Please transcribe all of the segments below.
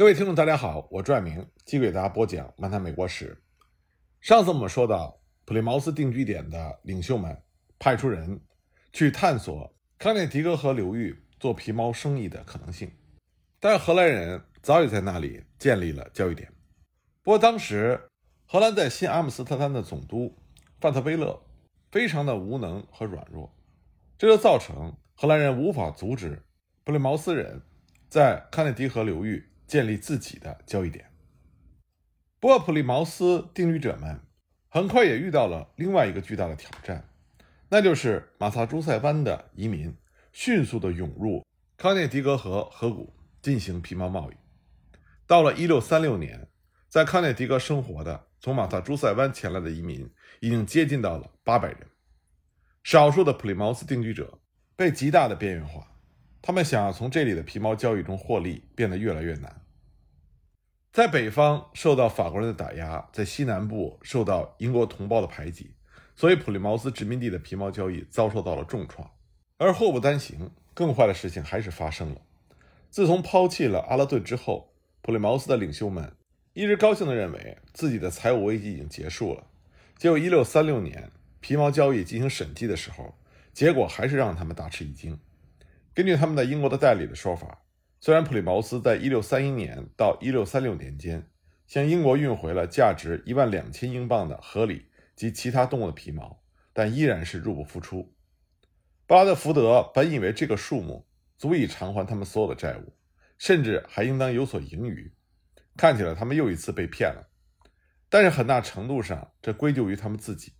各位听众，大家好，我朱爱明继续给大家播讲《漫谈美国史》。上次我们说到，普利茅斯定居点的领袖们派出人去探索康涅狄格河流域做皮毛生意的可能性，但荷兰人早已在那里建立了交易点。不过当时荷兰在新阿姆斯特丹的总督范特威勒非常的无能和软弱，这就造成荷兰人无法阻止普利茅斯人在康涅狄河流域。建立自己的交易点。不过，普利茅斯定居者们很快也遇到了另外一个巨大的挑战，那就是马萨诸塞湾的移民迅速的涌入康涅狄格河河谷进行皮毛贸易。到了1636年，在康涅狄格生活的从马萨诸塞湾前来的移民已经接近到了800人。少数的普利茅斯定居者被极大的边缘化，他们想要从这里的皮毛交易中获利变得越来越难。在北方受到法国人的打压，在西南部受到英国同胞的排挤，所以普利茅斯殖民地的皮毛交易遭受到了重创。而祸不单行，更坏的事情还是发生了。自从抛弃了阿拉顿之后，普利茅斯的领袖们一直高兴地认为自己的财务危机已经结束了。结果1636年皮毛交易进行审计的时候，结果还是让他们大吃一惊。根据他们在英国的代理的说法。虽然普利茅斯在1631年到1636年间向英国运回了价值1万两千英镑的河狸及其他动物的皮毛，但依然是入不敷出。布拉德福德本以为这个数目足以偿还他们所有的债务，甚至还应当有所盈余。看起来他们又一次被骗了，但是很大程度上这归咎于他们自己。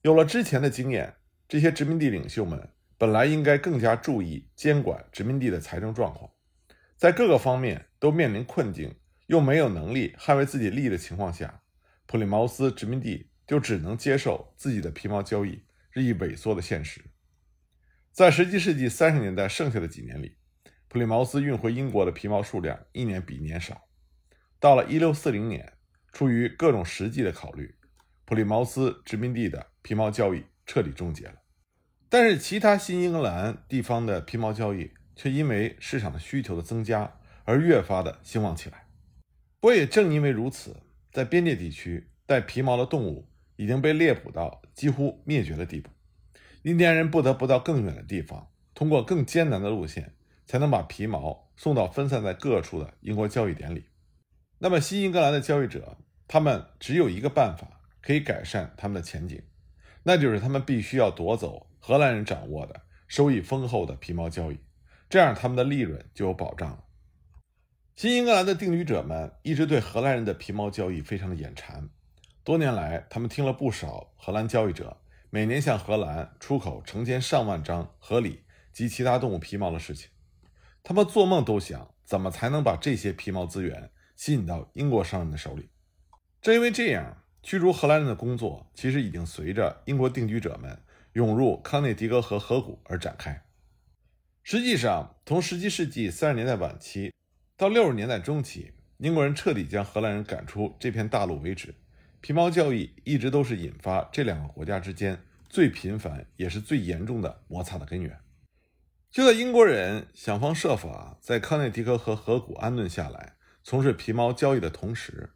有了之前的经验，这些殖民地领袖们本来应该更加注意监管殖民地的财政状况。在各个方面都面临困境，又没有能力捍卫自己利益的情况下，普利茅斯殖民地就只能接受自己的皮毛交易日益萎缩的现实。在十七世纪三十年代剩下的几年里，普利茅斯运回英国的皮毛数量一年比一年少。到了一六四零年，出于各种实际的考虑，普利茅斯殖民地的皮毛交易彻底终结了。但是，其他新英格兰地方的皮毛交易。却因为市场的需求的增加而越发的兴旺起来。不过也正因为如此，在边界地区带皮毛的动物已经被猎捕到几乎灭绝的地步，印第安人不得不到更远的地方，通过更艰难的路线，才能把皮毛送到分散在各处的英国交易点里。那么新英格兰的交易者，他们只有一个办法可以改善他们的前景，那就是他们必须要夺走荷兰人掌握的收益丰厚的皮毛交易。这样，他们的利润就有保障了。新英格兰的定居者们一直对荷兰人的皮毛交易非常的眼馋。多年来，他们听了不少荷兰交易者每年向荷兰出口成千上万张河狸及其他动物皮毛的事情。他们做梦都想怎么才能把这些皮毛资源吸引到英国商人的手里。正因为这样，驱逐荷兰人的工作其实已经随着英国定居者们涌入康涅狄格河河谷而展开。实际上，从十七世纪三十年代晚期到六十年代中期，英国人彻底将荷兰人赶出这片大陆为止，皮毛交易一直都是引发这两个国家之间最频繁也是最严重的摩擦的根源。就在英国人想方设法在康涅狄格河河谷安顿下来，从事皮毛交易的同时，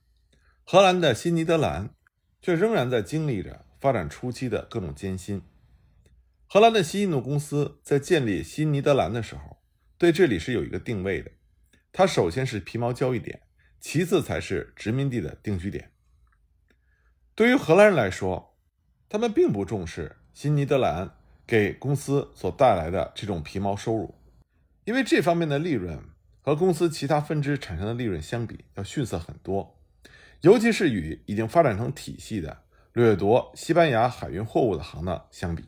荷兰的新尼德兰却仍然在经历着发展初期的各种艰辛。荷兰的西印度公司在建立新尼德兰的时候，对这里是有一个定位的。它首先是皮毛交易点，其次才是殖民地的定居点。对于荷兰人来说，他们并不重视新尼德兰给公司所带来的这种皮毛收入，因为这方面的利润和公司其他分支产生的利润相比要逊色很多，尤其是与已经发展成体系的掠夺西班牙海运货物的行当相比。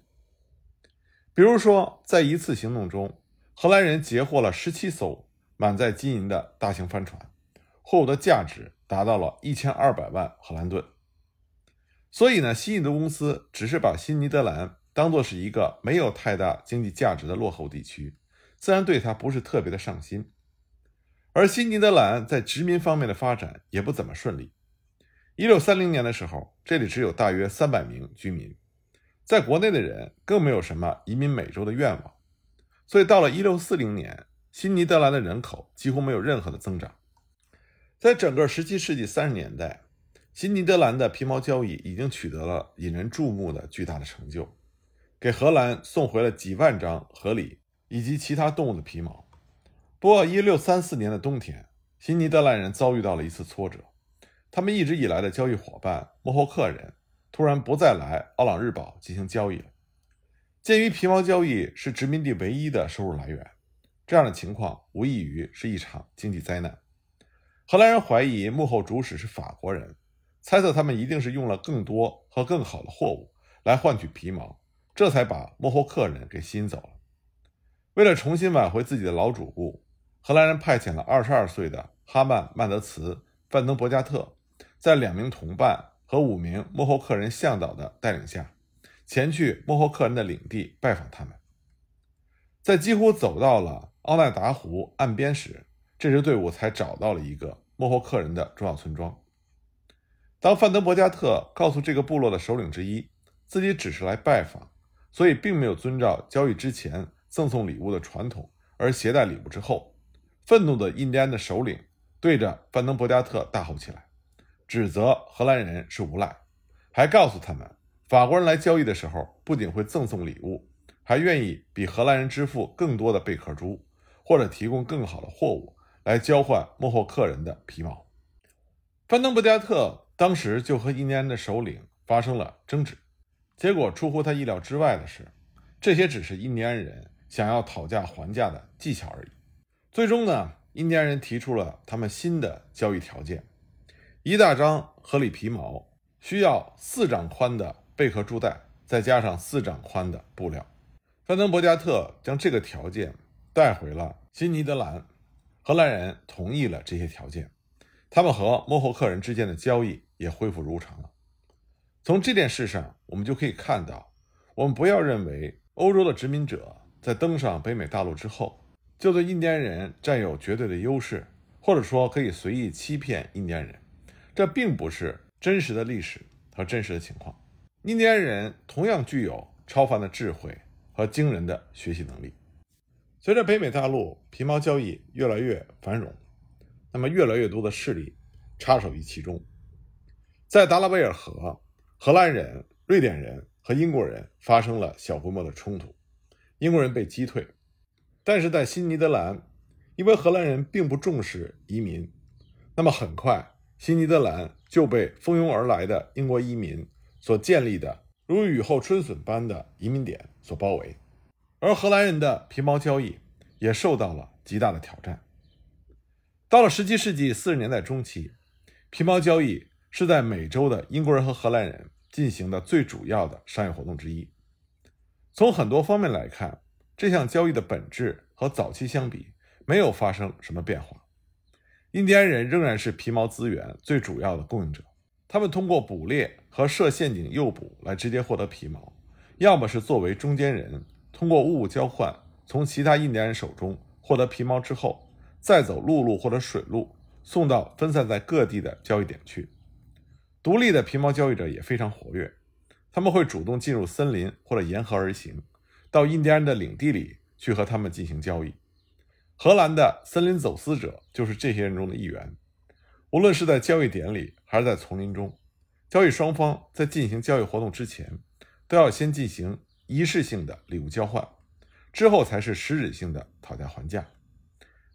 比如说，在一次行动中，荷兰人截获了十七艘满载金银的大型帆船，货物的价值达到了一千二百万荷兰盾。所以呢，新印度公司只是把新尼德兰当作是一个没有太大经济价值的落后地区，自然对它不是特别的上心。而新尼德兰在殖民方面的发展也不怎么顺利。一六三零年的时候，这里只有大约三百名居民。在国内的人更没有什么移民美洲的愿望，所以到了1640年，新尼德兰的人口几乎没有任何的增长。在整个17世纪30年代，新尼德兰的皮毛交易已经取得了引人注目的巨大的成就，给荷兰送回了几万张河狸以及其他动物的皮毛。不过，1634年的冬天，新尼德兰人遭遇到了一次挫折，他们一直以来的交易伙伴莫霍克人突然不再来奥朗日堡进行交易了。鉴于皮毛交易是殖民地唯一的收入来源，这样的情况无异于是一场经济灾难。荷兰人怀疑幕后主使是法国人，猜测他们一定是用了更多和更好的货物来换取皮毛，这才把幕后客人给吸引走了。为了重新挽回自己的老主顾，荷兰人派遣了22岁的哈曼·曼德茨·范登伯加特，在两名同伴和五名莫霍克人向导的带领下，前去莫霍克人的领地拜访他们。在几乎走到了奥奈达湖岸边时，这支队伍才找到了一个莫霍克人的重要村庄。当范德伯加特告诉这个部落的首领之一自己只是来拜访，所以并没有遵照交易之前赠送礼物的传统而携带礼物之后，愤怒的印第安的首领对着范登伯加特大吼起来，指责荷兰人是无赖，还告诉他们法国人来交易的时候不仅会赠送礼物，还愿意比荷兰人支付更多的贝壳珠，或者提供更好的货物。来交换莫霍克人的皮毛。范登布加特当时就和印第安的首领发生了争执，结果出乎他意料之外的是，这些只是印第安人想要讨价还价的技巧而已。最终呢，印第安人提出了他们新的交易条件：一大张合理皮毛需要四掌宽的贝壳珠带，再加上四掌宽的布料。范登伯加特将这个条件带回了新尼德兰。荷兰人同意了这些条件，他们和莫霍克人之间的交易也恢复如常了。从这件事上，我们就可以看到，我们不要认为欧洲的殖民者在登上北美大陆之后，就对印第安人占有绝对的优势，或者说可以随意欺骗印第安人。这并不是真实的历史和真实的情况。印第安人同样具有超凡的智慧和惊人的学习能力。随着北美大陆皮毛交易越来越繁荣，那么越来越多的势力插手于其中。在达拉维尔河，荷兰人、瑞典人和英国人发生了小规模的冲突，英国人被击退。但是在新尼德兰，因为荷兰人并不重视移民，那么很快新尼德兰就被蜂拥而来的英国移民所建立的如雨后春笋般的移民点所包围。而荷兰人的皮毛交易也受到了极大的挑战。到了17世纪40年代中期，皮毛交易是在美洲的英国人和荷兰人进行的最主要的商业活动之一。从很多方面来看，这项交易的本质和早期相比没有发生什么变化。印第安人仍然是皮毛资源最主要的供应者，他们通过捕猎和设陷阱诱捕来直接获得皮毛，要么是作为中间人。通过物物交换，从其他印第安人手中获得皮毛之后，再走陆路或者水路送到分散在各地的交易点去。独立的皮毛交易者也非常活跃，他们会主动进入森林或者沿河而行，到印第安人的领地里去和他们进行交易。荷兰的森林走私者就是这些人中的一员。无论是在交易点里还是在丛林中，交易双方在进行交易活动之前，都要先进行。仪式性的礼物交换之后，才是实质性的讨价还价。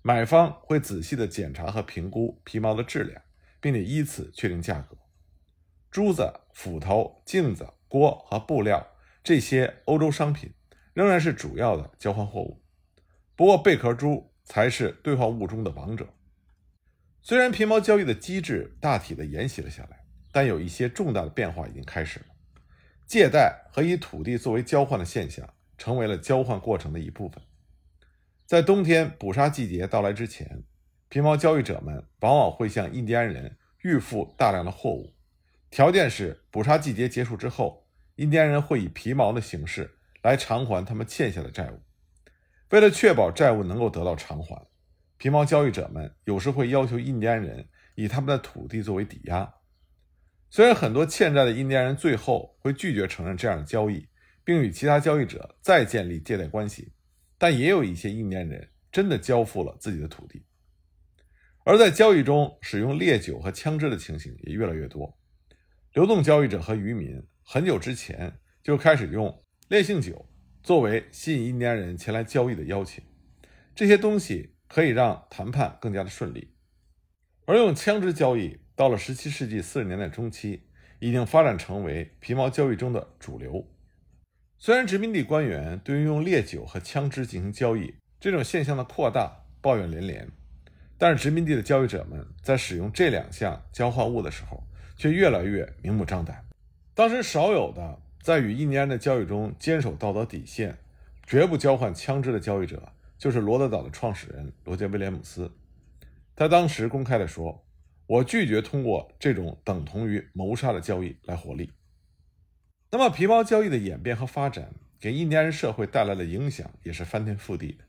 买方会仔细的检查和评估皮毛的质量，并且依此确定价格。珠子、斧头、镜子、锅和布料这些欧洲商品仍然是主要的交换货物，不过贝壳珠才是兑换物中的王者。虽然皮毛交易的机制大体的沿袭了下来，但有一些重大的变化已经开始了。借贷和以土地作为交换的现象成为了交换过程的一部分。在冬天捕杀季节到来之前，皮毛交易者们往往会向印第安人预付大量的货物，条件是捕杀季节结束之后，印第安人会以皮毛的形式来偿还他们欠下的债务。为了确保债务能够得到偿还，皮毛交易者们有时会要求印第安人以他们的土地作为抵押。虽然很多欠债的印第安人最后会拒绝承认这样的交易，并与其他交易者再建立借贷关系，但也有一些印第安人真的交付了自己的土地。而在交易中使用烈酒和枪支的情形也越来越多。流动交易者和渔民很久之前就开始用烈性酒作为吸引印第安人前来交易的邀请，这些东西可以让谈判更加的顺利。而用枪支交易到了17世纪40年代中期，已经发展成为皮毛交易中的主流。虽然殖民地官员对于用烈酒和枪支进行交易这种现象的扩大抱怨连连，但是殖民地的交易者们在使用这两项交换物的时候，却越来越明目张胆。当时少有的在与印第安的交易中坚守道德底线、绝不交换枪支的交易者，就是罗德岛的创始人罗杰·威廉姆斯。他当时公开地说：“我拒绝通过这种等同于谋杀的交易来获利。”那么，皮毛交易的演变和发展给印第安人社会带来的影响也是翻天覆地的。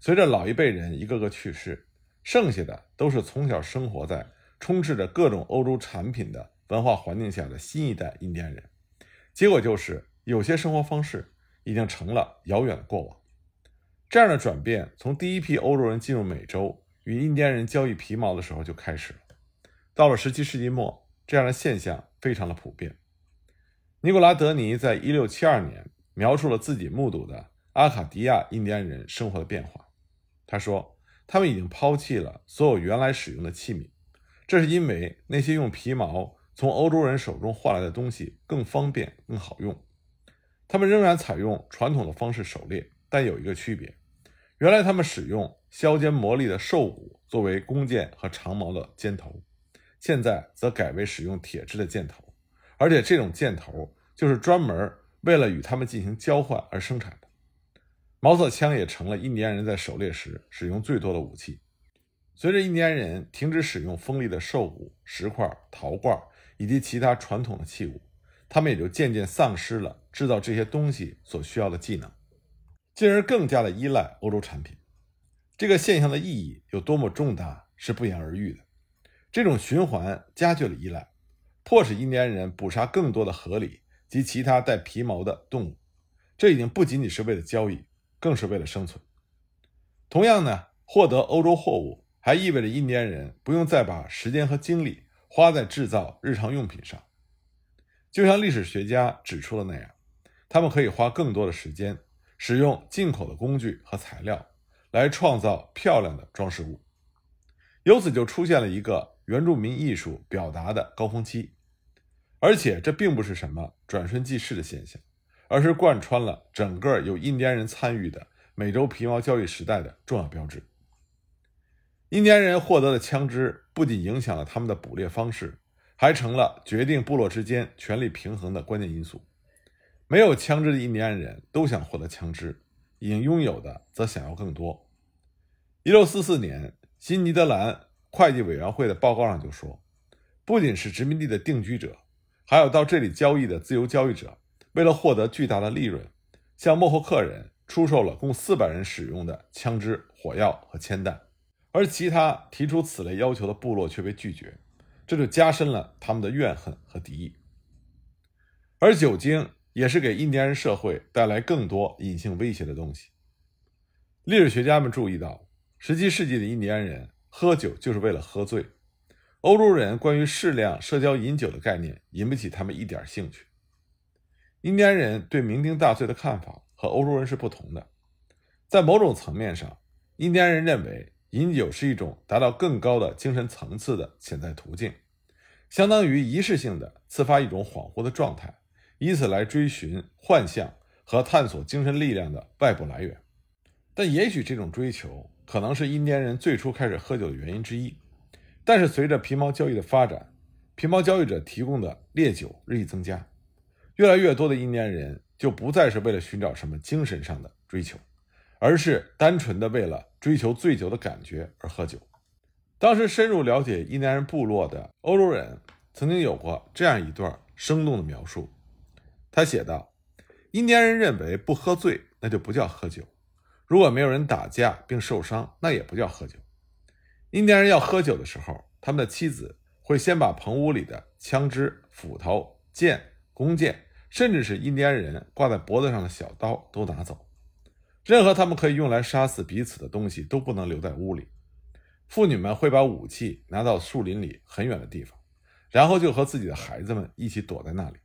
随着老一辈人一个个去世，剩下的都是从小生活在充斥着各种欧洲产品的文化环境下的新一代印第安人。结果就是，有些生活方式已经成了遥远的过往。这样的转变从第一批欧洲人进入美洲与印第安人交易皮毛的时候就开始了。到了17世纪末，这样的现象非常的普遍。尼古拉·德尼在一六七二年描述了自己目睹的阿卡迪亚印第安人生活的变化。他说：“他们已经抛弃了所有原来使用的器皿，这是因为那些用皮毛从欧洲人手中换来的东西更方便、更好用。他们仍然采用传统的方式狩猎，但有一个区别：原来他们使用削尖磨砺的兽骨作为弓箭和长矛的尖头，现在则改为使用铁制的箭头。”而且这种箭头就是专门为了与他们进行交换而生产的。毛瑟枪也成了印第安人在狩猎时使用最多的武器。随着印第安人停止使用锋利的兽骨、石块、陶罐以及其他传统的器物，他们也就渐渐丧失了制造这些东西所需要的技能，进而更加的依赖欧洲产品。这个现象的意义有多么重大，是不言而喻的。这种循环加剧了依赖。迫使印第安人捕杀更多的河狸及其他带皮毛的动物，这已经不仅仅是为了交易，更是为了生存。同样呢，获得欧洲货物还意味着印第安人不用再把时间和精力花在制造日常用品上。就像历史学家指出的那样，他们可以花更多的时间使用进口的工具和材料来创造漂亮的装饰物，由此就出现了一个。原住民艺术表达的高峰期，而且这并不是什么转瞬即逝的现象，而是贯穿了整个有印第安人参与的美洲皮毛交易时代的重要标志。印第安人获得的枪支不仅影响了他们的捕猎方式，还成了决定部落之间权力平衡的关键因素。没有枪支的印第安人都想获得枪支，已经拥有的则想要更多。一六四四年，新尼德兰。会计委员会的报告上就说，不仅是殖民地的定居者，还有到这里交易的自由交易者，为了获得巨大的利润，向莫霍克人出售了共四百人使用的枪支、火药和铅弹，而其他提出此类要求的部落却被拒绝，这就加深了他们的怨恨和敌意。而酒精也是给印第安人社会带来更多隐性威胁的东西。历史学家们注意到，17世纪的印第安人。喝酒就是为了喝醉，欧洲人关于适量社交饮酒的概念引不起他们一点兴趣。印第安人对酩酊大醉的看法和欧洲人是不同的，在某种层面上，印第安人认为饮酒是一种达到更高的精神层次的潜在途径，相当于仪式性的刺发一种恍惚的状态，以此来追寻幻象和探索精神力量的外部来源。但也许这种追求。可能是印第安人最初开始喝酒的原因之一，但是随着皮毛交易的发展，皮毛交易者提供的烈酒日益增加，越来越多的印第安人就不再是为了寻找什么精神上的追求，而是单纯的为了追求醉酒的感觉而喝酒。当时深入了解印第安人部落的欧洲人曾经有过这样一段生动的描述，他写道：“印第安人认为不喝醉那就不叫喝酒。”如果没有人打架并受伤，那也不叫喝酒。印第安人要喝酒的时候，他们的妻子会先把棚屋里的枪支、斧头、剑、弓箭，甚至是印第安人挂在脖子上的小刀都拿走。任何他们可以用来杀死彼此的东西都不能留在屋里。妇女们会把武器拿到树林里很远的地方，然后就和自己的孩子们一起躲在那里。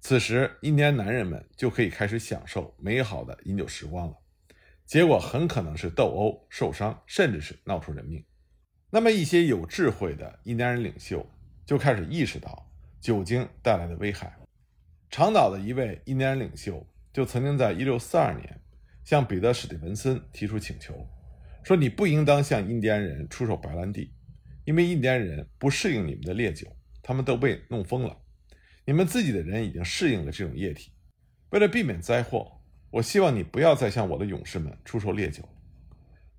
此时，印第安男人们就可以开始享受美好的饮酒时光了。结果很可能是斗殴、受伤，甚至是闹出人命。那么，一些有智慧的印第安人领袖就开始意识到酒精带来的危害。长岛的一位印第安领袖就曾经在1642年向彼得·史蒂文森提出请求，说：“你不应当向印第安人出售白兰地，因为印第安人不适应你们的烈酒，他们都被弄疯了。你们自己的人已经适应了这种液体。为了避免灾祸。”我希望你不要再向我的勇士们出售烈酒。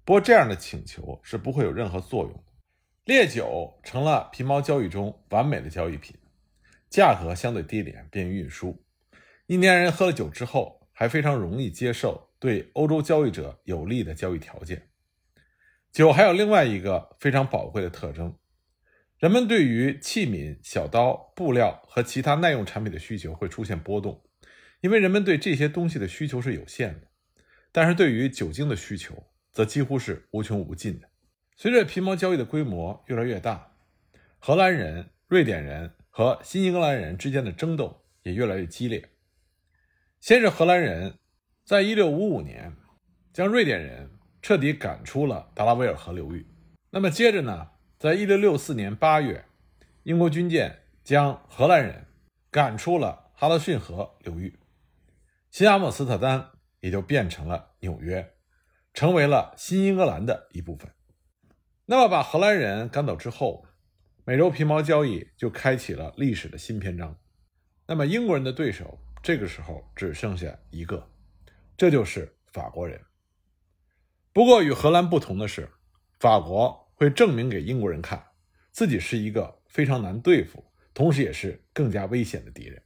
不过，这样的请求是不会有任何作用的。烈酒成了皮毛交易中完美的交易品，价格相对低廉，便于运输。印第安人喝了酒之后，还非常容易接受对欧洲交易者有利的交易条件。酒还有另外一个非常宝贵的特征：人们对于器皿、小刀、布料和其他耐用产品的需求会出现波动。因为人们对这些东西的需求是有限的，但是对于酒精的需求则几乎是无穷无尽的。随着皮毛交易的规模越来越大，荷兰人、瑞典人和新英格兰人之间的争斗也越来越激烈。先是荷兰人在1655年将瑞典人彻底赶出了达拉维尔河流域，那么接着呢，在1664年8月，英国军舰将荷兰人赶出了哈德逊河流域。新阿姆斯特丹也就变成了纽约，成为了新英格兰的一部分。那么，把荷兰人赶走之后，美洲皮毛交易就开启了历史的新篇章。那么，英国人的对手这个时候只剩下一个，这就是法国人。不过，与荷兰不同的是，法国会证明给英国人看，自己是一个非常难对付，同时也是更加危险的敌人。